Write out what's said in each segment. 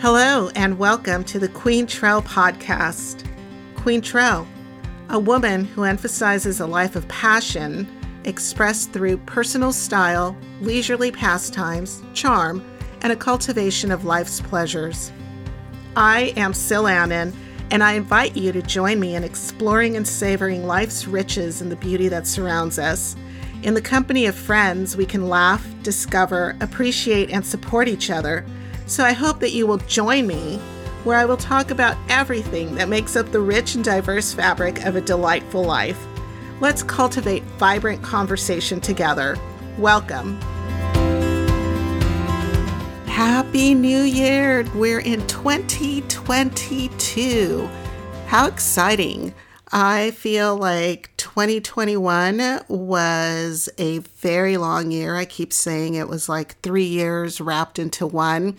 Hello, and welcome to the Quaintrelle podcast. Quaintrelle, a woman who emphasizes a life of passion expressed through personal style, leisurely pastimes, charm, and a cultivation of life's pleasures. I am Sil Annan, and I invite you to join me in exploring and savoring life's riches and the beauty that surrounds us. In the company of friends, we can laugh, discover, appreciate, and support each other so I hope that you will join me where I will talk about everything that makes up the rich and diverse fabric of a delightful life. Let's cultivate vibrant conversation together. Welcome. Happy New Year! We're in 2022. How exciting! I feel like 2021 was a very long year. I keep saying it was like three years wrapped into one.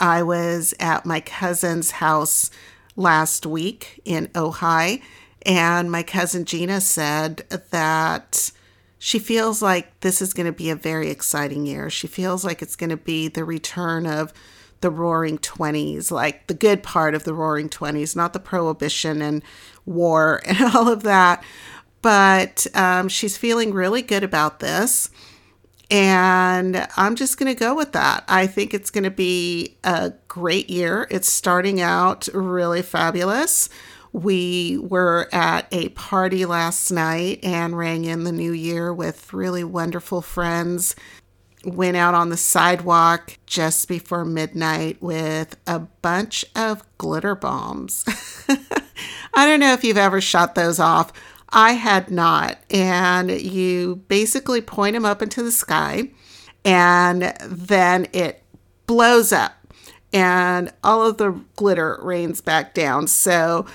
I was at my cousin's house last week in Ojai, and my cousin Gina said that she feels like this is going to be a very exciting year. She feels like it's going to be the return of the roaring 20s, like the good part of the roaring 20s, not the prohibition and war and all of that. But um, she's feeling really good about this. And I'm just going to go with that. I think it's going to be a great year. It's starting out really fabulous. We were at a party last night and rang in the new year with really wonderful friends went out on the sidewalk just before midnight with a bunch of glitter bombs. I don't know if you've ever shut those off. I had not. And you basically point them up into the sky and then it blows up and all of the glitter rains back down. So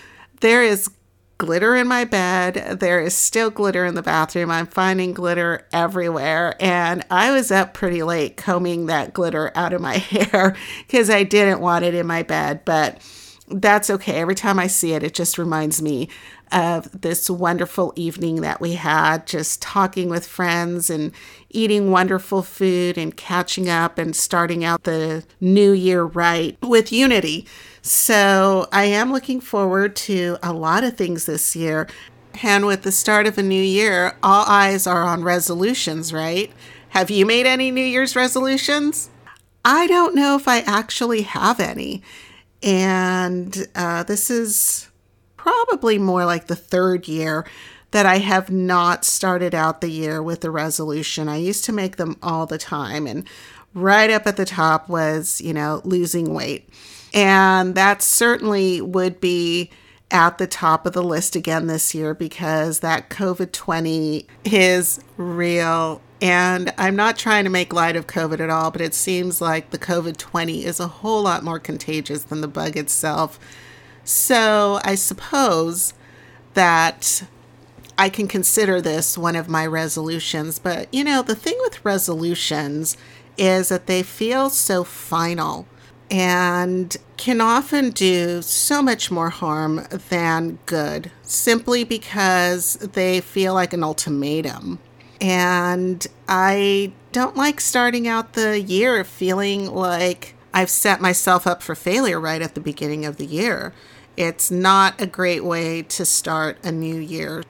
there is glitter in my bed. There is still glitter in the bathroom. I'm finding glitter everywhere. And I was up pretty late combing that glitter out of my hair because I didn't want it in my bed. But that's okay. Every time I see it, it just reminds me of this wonderful evening that we had, just talking with friends and eating wonderful food and catching up and starting out the new year right with unity. So I am looking forward to a lot of things this year. And with the start of a new year, all eyes are on resolutions, right? Have you made any New Year's resolutions? I don't know if I actually have any. And uh, this is probably more like the third year that I have not started out the year with a resolution. I used to make them all the time. And right up at the top was, you know, losing weight. And that certainly would be at the top of the list again this year because that COVID 20 is real. And I'm not trying to make light of COVID at all, but it seems like the COVID 20 is a whole lot more contagious than the bug itself. So I suppose that I can consider this one of my resolutions. But you know, the thing with resolutions is that they feel so final and can often do so much more harm than good simply because they feel like an ultimatum. And I don't like starting out the year feeling like I've set myself up for failure right at the beginning of the year. It's not a great way to start a new year.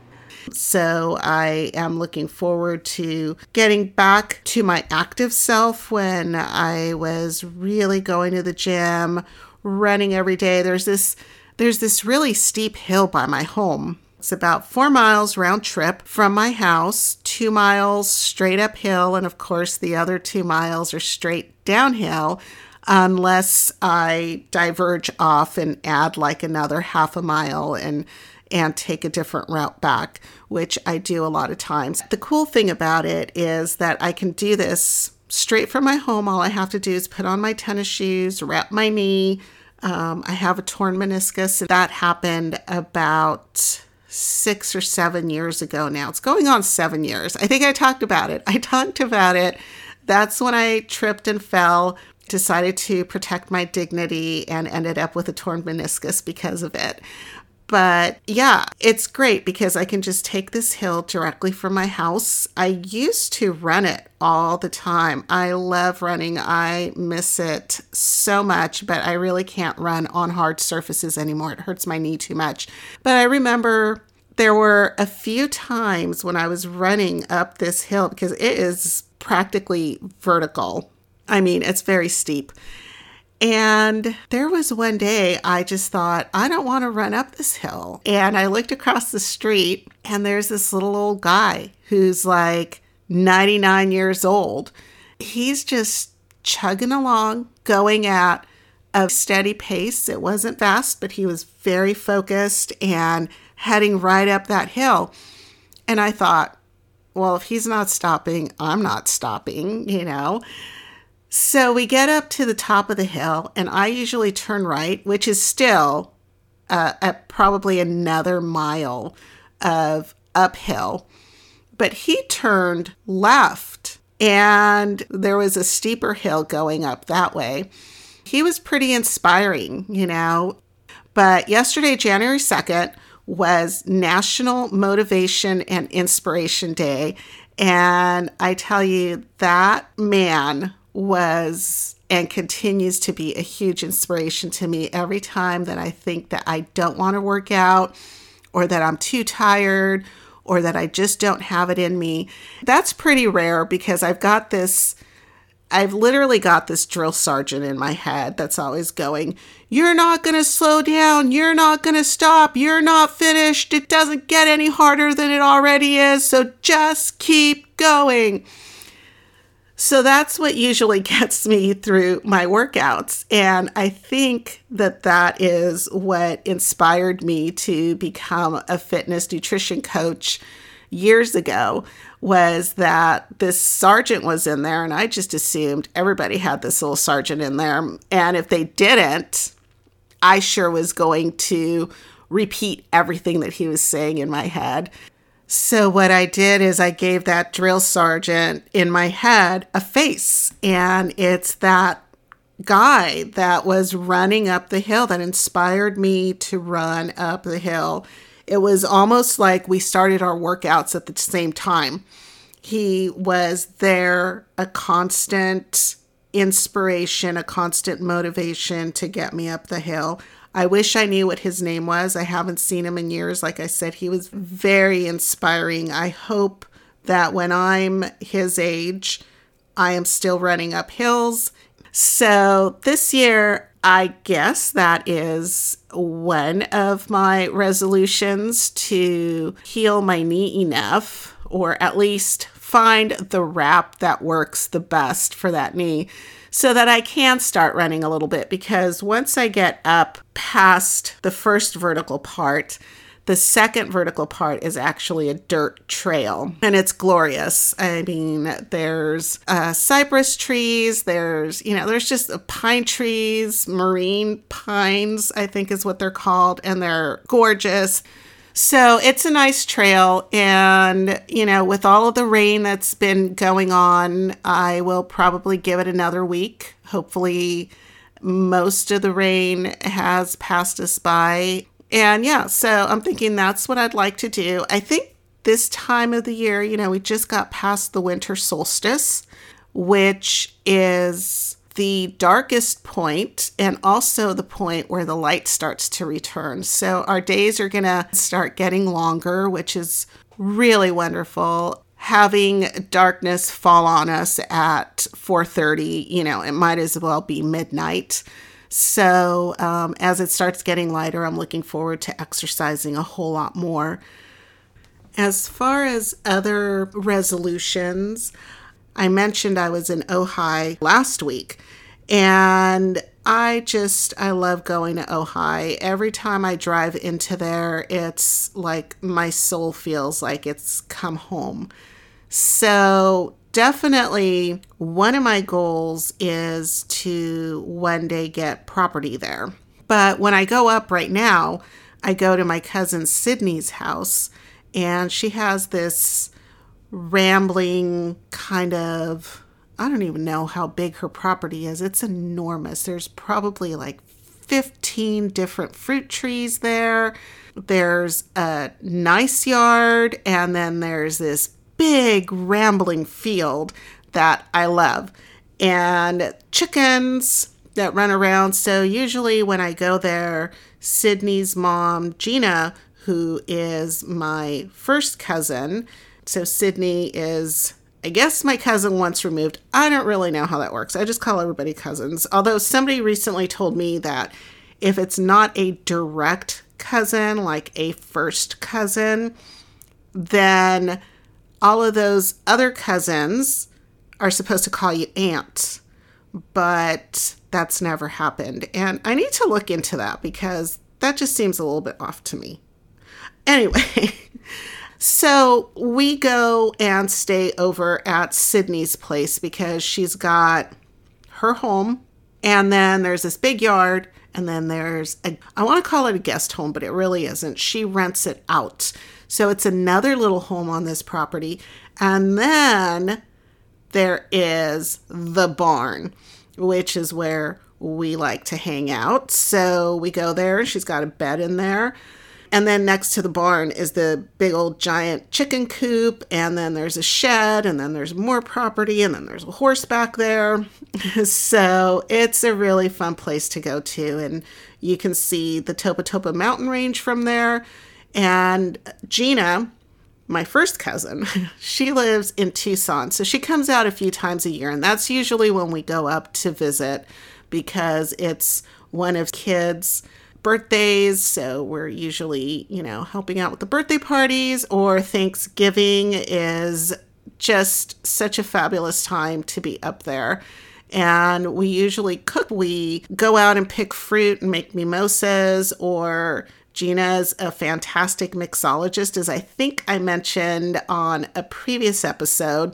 So I am looking forward to getting back to my active self when I was really going to the gym, running every day. There's this there's this really steep hill by my home. It's about four miles round trip from my house, two miles straight uphill, and of course, the other two miles are straight downhill unless I diverge off and add like another half a mile and and take a different route back, which I do a lot of times. The cool thing about it is that I can do this straight from my home. All I have to do is put on my tennis shoes, wrap my knee. Um, I have a torn meniscus, that happened about six or seven years ago now. It's going on seven years. I think I talked about it. I talked about it. That's when I tripped and fell, decided to protect my dignity, and ended up with a torn meniscus because of it. But yeah, it's great because I can just take this hill directly from my house. I used to run it all the time. I love running. I miss it so much, but I really can't run on hard surfaces anymore. It hurts my knee too much. But I remember there were a few times when I was running up this hill because it is practically vertical. I mean, it's very steep. And there was one day I just thought, I don't want to run up this hill. And I looked across the street and there's this little old guy who's like 99 years old. He's just chugging along, going at a steady pace. It wasn't fast, but he was very focused and heading right up that hill. And I thought, well, if he's not stopping, I'm not stopping, you know. So we get up to the top of the hill, and I usually turn right, which is still uh, at probably another mile of uphill. But he turned left, and there was a steeper hill going up that way. He was pretty inspiring, you know. But yesterday, January 2nd, was National Motivation and Inspiration Day. And I tell you, that man was and continues to be a huge inspiration to me every time that I think that I don't want to work out or that I'm too tired or that I just don't have it in me. That's pretty rare because I've got this I've literally got this drill sergeant in my head that's always going, You're not going to slow down. You're not going to stop. You're not finished. It doesn't get any harder than it already is. So just keep going. So that's what usually gets me through my workouts. And I think that that is what inspired me to become a fitness nutrition coach years ago was that this sergeant was in there and I just assumed everybody had this little sergeant in there and if they didn't I sure was going to repeat everything that he was saying in my head so, what I did is I gave that drill sergeant in my head a face, and it's that guy that was running up the hill that inspired me to run up the hill. It was almost like we started our workouts at the same time. He was there, a constant inspiration, a constant motivation to get me up the hill. I wish I knew what his name was. I haven't seen him in years. Like I said, he was very inspiring. I hope that when I'm his age, I am still running up hills. So this year, I guess that is one of my resolutions to heal my knee enough, or at least find the wrap that works the best for that knee so that I can start running a little bit because once I get up past the first vertical part, the second vertical part is actually a dirt trail and it's glorious. I mean, there's uh, cypress trees, there's, you know, there's just pine trees, marine pines, I think is what they're called, and they're gorgeous. So it's a nice trail. And, you know, with all of the rain that's been going on, I will probably give it another week. Hopefully, most of the rain has passed us by. And yeah, so I'm thinking that's what I'd like to do. I think this time of the year, you know, we just got past the winter solstice, which is the darkest point and also the point where the light starts to return. So our days are going to start getting longer, which is really wonderful. Having darkness fall on us at 4:30, you know, it might as well be midnight. So um, as it starts getting lighter, I'm looking forward to exercising a whole lot more. As far as other resolutions, I mentioned I was in Ojai last week, and I just, I love going to Ojai. Every time I drive into there, it's like my soul feels like it's come home. So, definitely one of my goals is to one day get property there. But when I go up right now, I go to my cousin Sydney's house, and she has this rambling kind of I don't even know how big her property is. It's enormous. There's probably like 15 different fruit trees there. there's a nice yard, and then there's this big rambling field that I love. And chickens that run around. So usually when I go there, Sydney's mom, Gina, who is my first cousin, so Sydney is I guess my cousin once removed. I don't really know how that works. I just call everybody cousins. Although somebody recently told me that if it's not a direct cousin, like a first cousin, then all of those other cousins are supposed to call you aunt. But that's never happened. And I need to look into that because that just seems a little bit off to me. Anyway, so we go and stay over at Sydney's place because she's got her home and then there's this big yard and then there's a, I want to call it a guest home, but it really isn't. She rents it out. So it's another little home on this property. And then there is the barn, which is where we like to hang out. So we go there. She's got a bed in there. And then next to the barn is the big old giant chicken coop. And then there's a shed. And then there's more property. And then there's a horse back there. so it's a really fun place to go to. And you can see the Topa Topa mountain range from there. And Gina, my first cousin, she lives in Tucson. So she comes out a few times a year. And that's usually when we go up to visit because it's one of kids' birthdays. So we're usually, you know, helping out with the birthday parties, or Thanksgiving is just such a fabulous time to be up there. And we usually cook. We go out and pick fruit and make mimosas, or Gina's a fantastic mixologist, as I think I mentioned on a previous episode.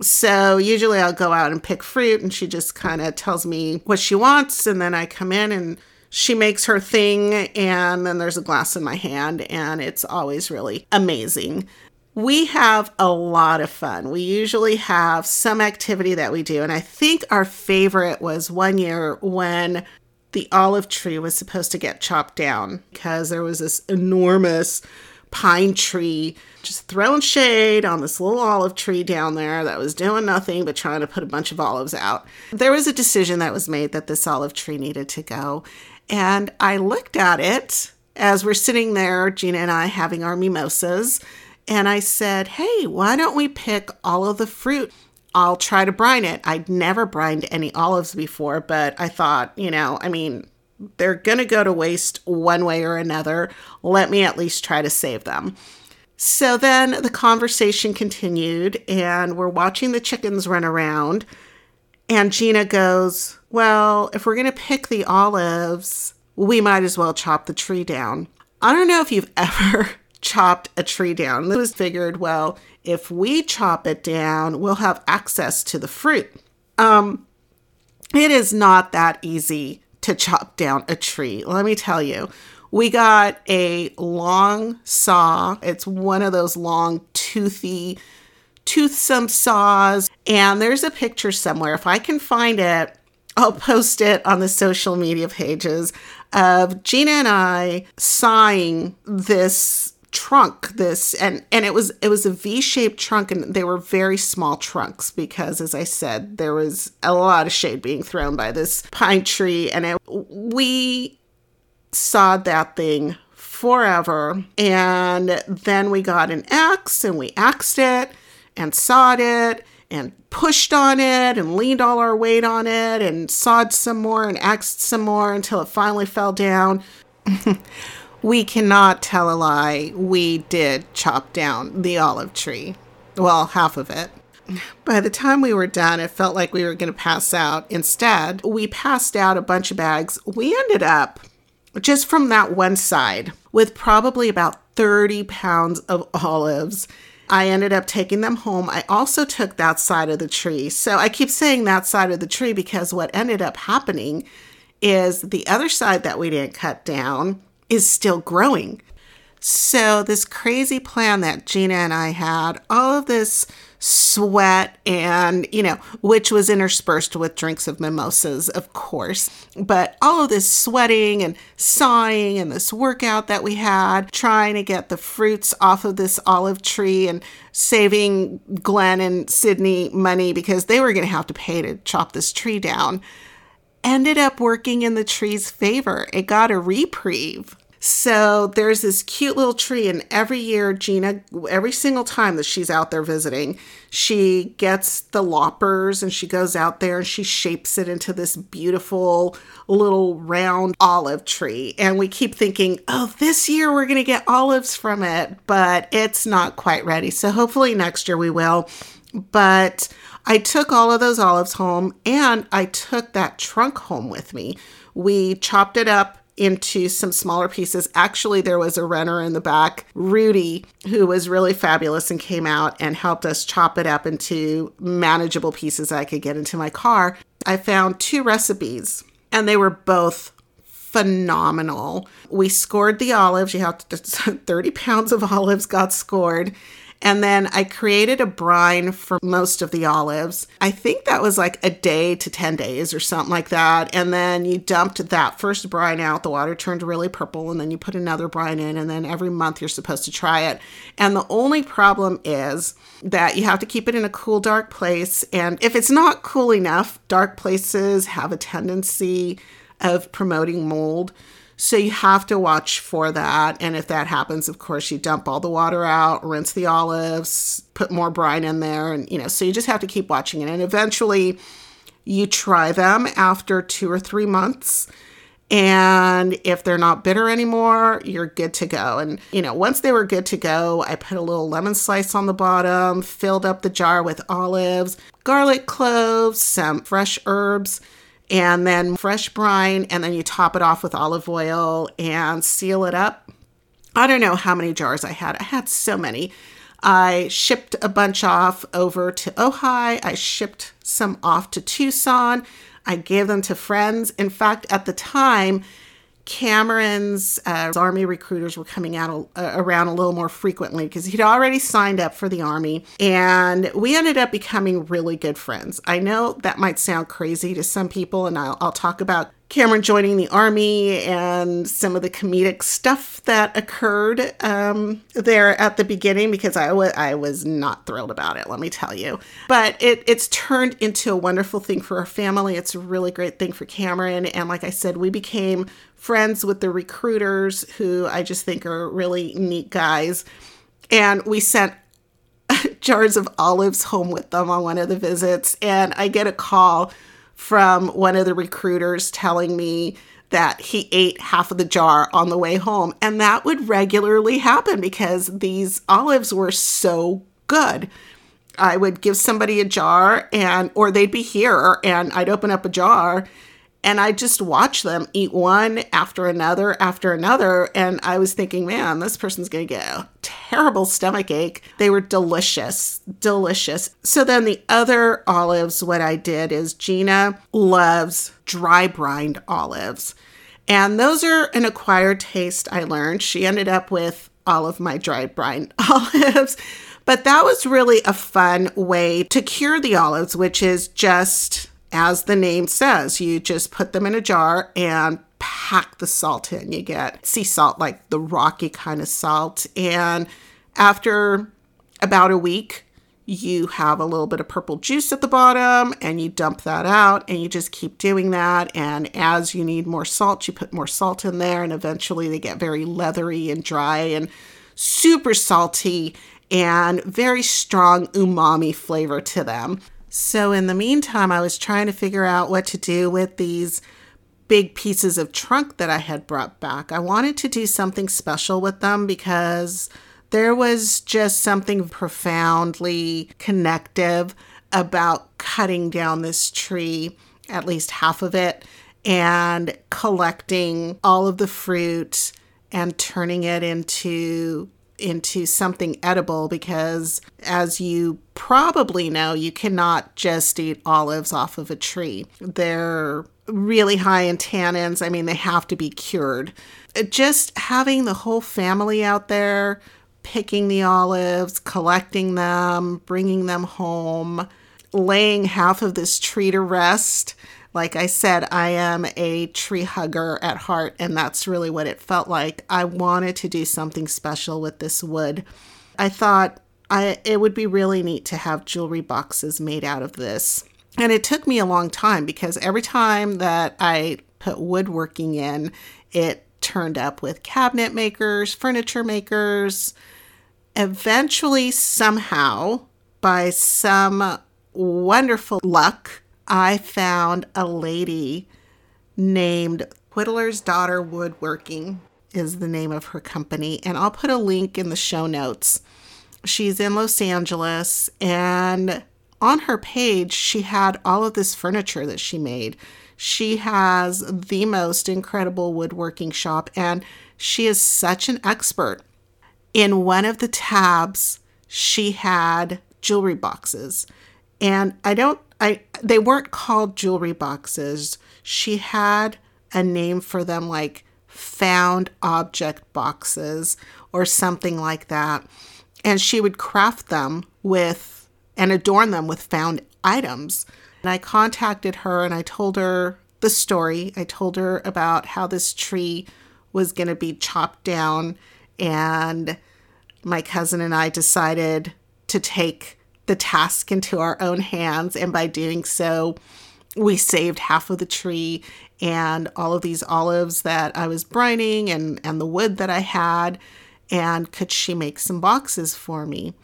So usually I'll go out and pick fruit and she just kind of tells me what she wants and then I come in and she makes her thing and then there's a glass in my hand and it's always really amazing. We have a lot of fun. We usually have some activity that we do and I think our favorite was one year when the olive tree was supposed to get chopped down because there was this enormous pine tree just throwing shade on this little olive tree down there that was doing nothing but trying to put a bunch of olives out. There was a decision that was made that this olive tree needed to go. And I looked at it as we're sitting there, Gina and I having our mimosas. And I said, hey, why don't we pick all of the fruit? I'll try to brine it. I'd never brined any olives before, but I thought, you know, I mean, they're going to go to waste one way or another. Let me at least try to save them. So then the conversation continued, and we're watching the chickens run around. And Gina goes, Well, if we're going to pick the olives, we might as well chop the tree down. I don't know if you've ever chopped a tree down. It was figured, well, if we chop it down, we'll have access to the fruit. Um, it is not that easy to chop down a tree. Let me tell you. We got a long saw. It's one of those long, toothy, toothsome saws. And there's a picture somewhere. If I can find it, I'll post it on the social media pages of Gina and I sawing this trunk this and and it was it was a v-shaped trunk and they were very small trunks because as i said there was a lot of shade being thrown by this pine tree and it, we sawed that thing forever and then we got an axe and we axed it and sawed it and pushed on it and leaned all our weight on it and sawed some more and axed some more until it finally fell down we cannot tell a lie. We did chop down the olive tree. Well, half of it. By the time we were done, it felt like we were going to pass out. Instead, we passed out a bunch of bags. We ended up, just from that one side, with probably about 30 pounds of olives. I ended up taking them home. I also took that side of the tree. So I keep saying that side of the tree because what ended up happening is the other side that we didn't cut down is still growing. So, this crazy plan that Gina and I had, all of this sweat and, you know, which was interspersed with drinks of mimosas, of course. But all of this sweating and sighing and this workout that we had, trying to get the fruits off of this olive tree and saving Glenn and Sydney money because they were going to have to pay to chop this tree down, ended up working in the tree's favor. It got a reprieve. So there's this cute little tree, and every year, Gina, every single time that she's out there visiting, she gets the loppers and she goes out there and she shapes it into this beautiful little round olive tree. And we keep thinking, oh, this year we're going to get olives from it, but it's not quite ready. So hopefully next year we will. But I took all of those olives home and I took that trunk home with me. We chopped it up into some smaller pieces. Actually, there was a runner in the back, Rudy, who was really fabulous and came out and helped us chop it up into manageable pieces that I could get into my car. I found two recipes and they were both phenomenal. We scored the olives. You have to, 30 pounds of olives got scored and then I created a brine for most of the olives. I think that was like a day to 10 days or something like that. And then you dumped that first brine out. The water turned really purple. And then you put another brine in. And then every month you're supposed to try it. And the only problem is that you have to keep it in a cool, dark place. And if it's not cool enough, dark places have a tendency of promoting mold. So you have to watch for that. And if that happens, of course, you dump all the water out, rinse the olives, put more brine in there. And, you know, so you just have to keep watching it. And eventually you try them after two or three months. And if they're not bitter anymore, you're good to go. And, you know, once they were good to go, I put a little lemon slice on the bottom, filled up the jar with olives, garlic cloves, some fresh herbs and then fresh brine, and then you top it off with olive oil and seal it up. I don't know how many jars I had. I had so many. I shipped a bunch off over to Ojai. I shipped some off to Tucson. I gave them to friends. In fact, at the time, Cameron's uh, army recruiters were coming out uh, around a little more frequently because he'd already signed up for the army, and we ended up becoming really good friends. I know that might sound crazy to some people, and I'll, I'll talk about Cameron joining the army and some of the comedic stuff that occurred um, there at the beginning because I, w- I was not thrilled about it, let me tell you. But it, it's turned into a wonderful thing for our family. It's a really great thing for Cameron. And like I said, we became friends with the recruiters who I just think are really neat guys. And we sent jars of olives home with them on one of the visits. And I get a call from one of the recruiters telling me that he ate half of the jar on the way home. And that would regularly happen because these olives were so good. I would give somebody a jar and or they'd be here and I'd open up a jar and I just watched them eat one after another after another. And I was thinking, man, this person's going to get a terrible stomach ache. They were delicious, delicious. So then the other olives, what I did is Gina loves dry brined olives. And those are an acquired taste, I learned. She ended up with all of my dry brined olives. But that was really a fun way to cure the olives, which is just as the name says, you just put them in a jar and pack the salt in. You get sea salt, like the rocky kind of salt. And after about a week, you have a little bit of purple juice at the bottom and you dump that out and you just keep doing that. And as you need more salt, you put more salt in there. And eventually they get very leathery and dry and super salty and very strong umami flavor to them. So, in the meantime, I was trying to figure out what to do with these big pieces of trunk that I had brought back. I wanted to do something special with them because there was just something profoundly connective about cutting down this tree, at least half of it, and collecting all of the fruit and turning it into into something edible because, as you probably know, you cannot just eat olives off of a tree. They're really high in tannins. I mean, they have to be cured. Uh, just having the whole family out there picking the olives, collecting them, bringing them home, laying half of this tree to rest. Like I said, I am a tree hugger at heart, and that's really what it felt like. I wanted to do something special with this wood. I thought I, it would be really neat to have jewelry boxes made out of this. And it took me a long time because every time that I put woodworking in, it turned up with cabinet makers, furniture makers. Eventually, somehow, by some wonderful luck, I found a lady named Whittler's Daughter Woodworking is the name of her company and I'll put a link in the show notes. She's in Los Angeles and on her page she had all of this furniture that she made. She has the most incredible woodworking shop and she is such an expert. In one of the tabs, she had jewelry boxes and I don't I they weren't called jewelry boxes. She had a name for them like found object boxes or something like that. And she would craft them with and adorn them with found items. And I contacted her and I told her the story. I told her about how this tree was going to be chopped down and my cousin and I decided to take the task into our own hands. And by doing so, we saved half of the tree and all of these olives that I was brining and, and the wood that I had. And could she make some boxes for me?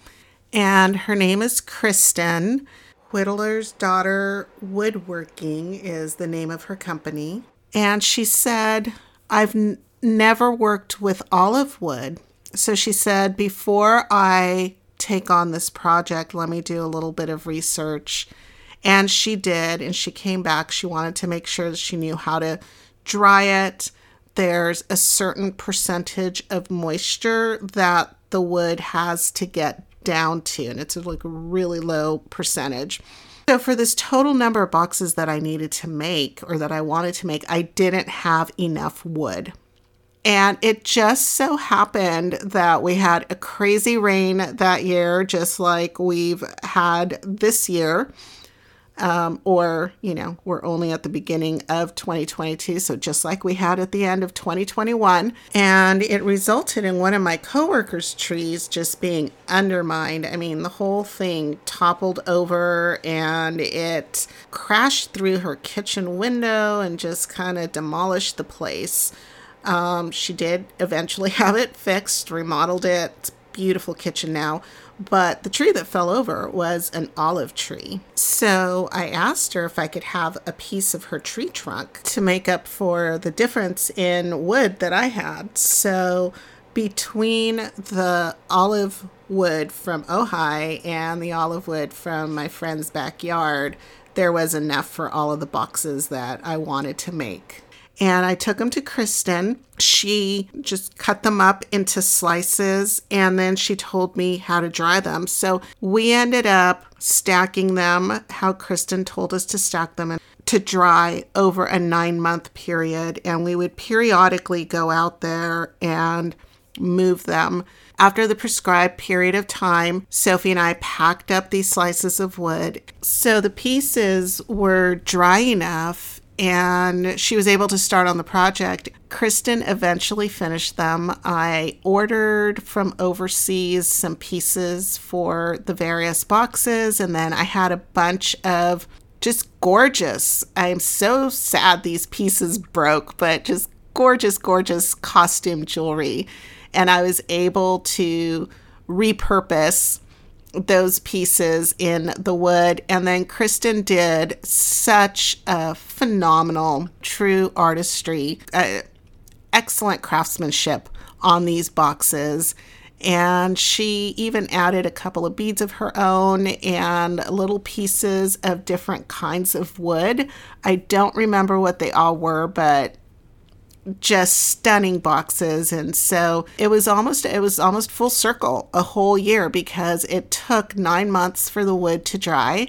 And her name is Kristin. Whittler's Daughter Woodworking is the name of her company. And she said, I've n- never worked with olive wood. So she said, before I take on this project. Let me do a little bit of research. And she did, and she came back. She wanted to make sure that she knew how to dry it. There's a certain percentage of moisture that the wood has to get down to, and it's like really low percentage. So, for this total number of boxes that I needed to make or that I wanted to make, I didn't have enough wood. And it just so happened that we had a crazy rain that year, just like we've had this year. Um, or, you know, we're only at the beginning of 2022. So just like we had at the end of 2021. And it resulted in one of my coworkers' trees just being undermined. I mean, the whole thing toppled over and it crashed through her kitchen window and just kind of demolished the place. Um, she did eventually have it fixed, remodeled it. Beautiful kitchen now. But the tree that fell over was an olive tree. So I asked her if I could have a piece of her tree trunk to make up for the difference in wood that I had. So between the olive wood from Ojai and the olive wood from my friend's backyard, there was enough for all of the boxes that I wanted to make and I took them to Kristin. She just cut them up into slices and then she told me how to dry them. So we ended up stacking them how Kristin told us to stack them and to dry over a nine month period. And we would periodically go out there and move them. After the prescribed period of time, Sophie and I packed up these slices of wood. So the pieces were dry enough and she was able to start on the project. Kristin eventually finished them. I ordered from overseas some pieces for the various boxes, and then I had a bunch of just gorgeous. I'm so sad these pieces broke, but just gorgeous, gorgeous costume jewelry. And I was able to repurpose those pieces in the wood. And then Kristin did such a phenomenal, true artistry, uh, excellent craftsmanship on these boxes. And she even added a couple of beads of her own and little pieces of different kinds of wood. I don't remember what they all were, but just stunning boxes and so it was almost it was almost full circle a whole year because it took 9 months for the wood to dry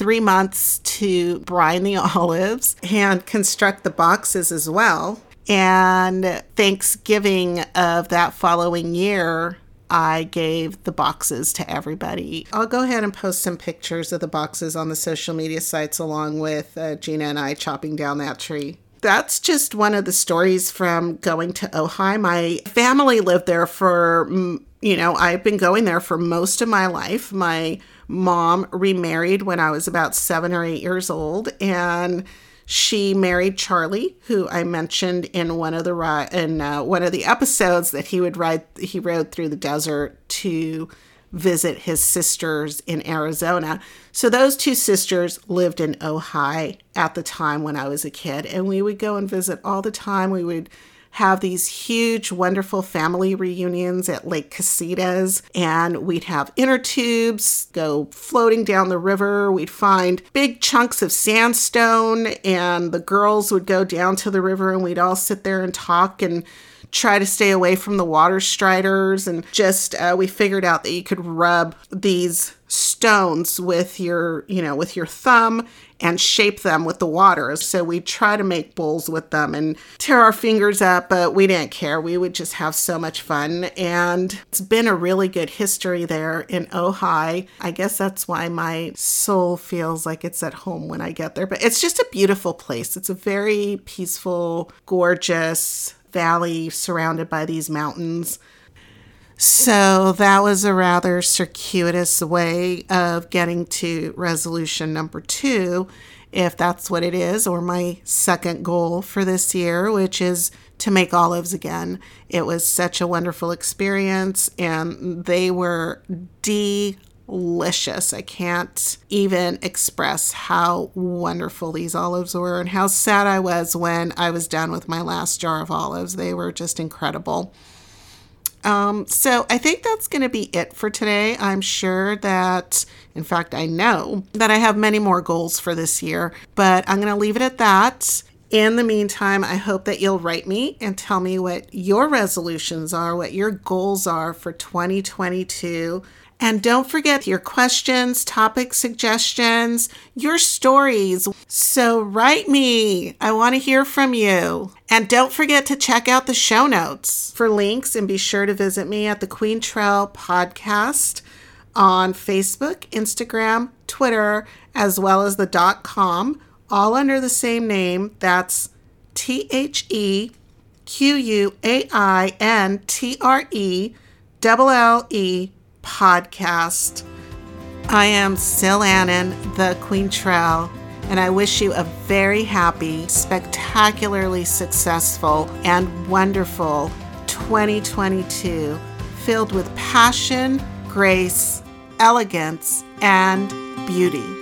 three months to brine the olives and construct the boxes as well. And Thanksgiving of that following year, I gave the boxes to everybody. I'll go ahead and post some pictures of the boxes on the social media sites along with uh, Gina and I chopping down that tree. That's just one of the stories from going to Ojai. My family lived there for, mm, you know, I've been going there for most of my life. My mom remarried when I was about seven or eight years old, and she married Charlie, who I mentioned in one of the in uh, one of the episodes that he would ride. He rode through the desert to visit his sisters in Arizona. So those two sisters lived in Ojai at the time when I was a kid, and we would go and visit all the time. We would have these huge, wonderful family reunions at Lake Casitas, and we'd have inner tubes go floating down the river. We'd find big chunks of sandstone, and the girls would go down to the river, and we'd all sit there and talk and try to stay away from the water striders and just uh, we figured out that you could rub these stones with your you know with your thumb and shape them with the water. So we try to make bowls with them and tear our fingers up but we didn't care. We would just have so much fun. And it's been a really good history there in ojai. I guess that's why my soul feels like it's at home when i get there. But it's just a beautiful place. It's a very peaceful gorgeous valley surrounded by these mountains. So that was a rather circuitous way of getting to resolution number two, if that's what it is, or my second goal for this year, which is to make olives again. It was such a wonderful experience, and they were delicious. I can't even express how wonderful these olives were and how sad I was when I was done with my last jar of olives. They were just incredible. Um, so I think that's going to be it for today. I'm sure that, in fact, I know that I have many more goals for this year, but I'm going to leave it at that. In the meantime, I hope that you'll write me and tell me what your resolutions are, what your goals are for 2022. And don't forget your questions, topic suggestions, your stories. So write me. I want to hear from you. And don't forget to check out the show notes for links and be sure to visit me at the Quaintrelle Podcast on Facebook, Instagram, Twitter, as well as the dot com, all under the same name. That's T H E Q U A I N T R E L L E podcast. I am Sil Annan, the Quaintrelle, and I wish you a very happy, spectacularly successful, and wonderful 2022 filled with passion, grace, elegance, and beauty.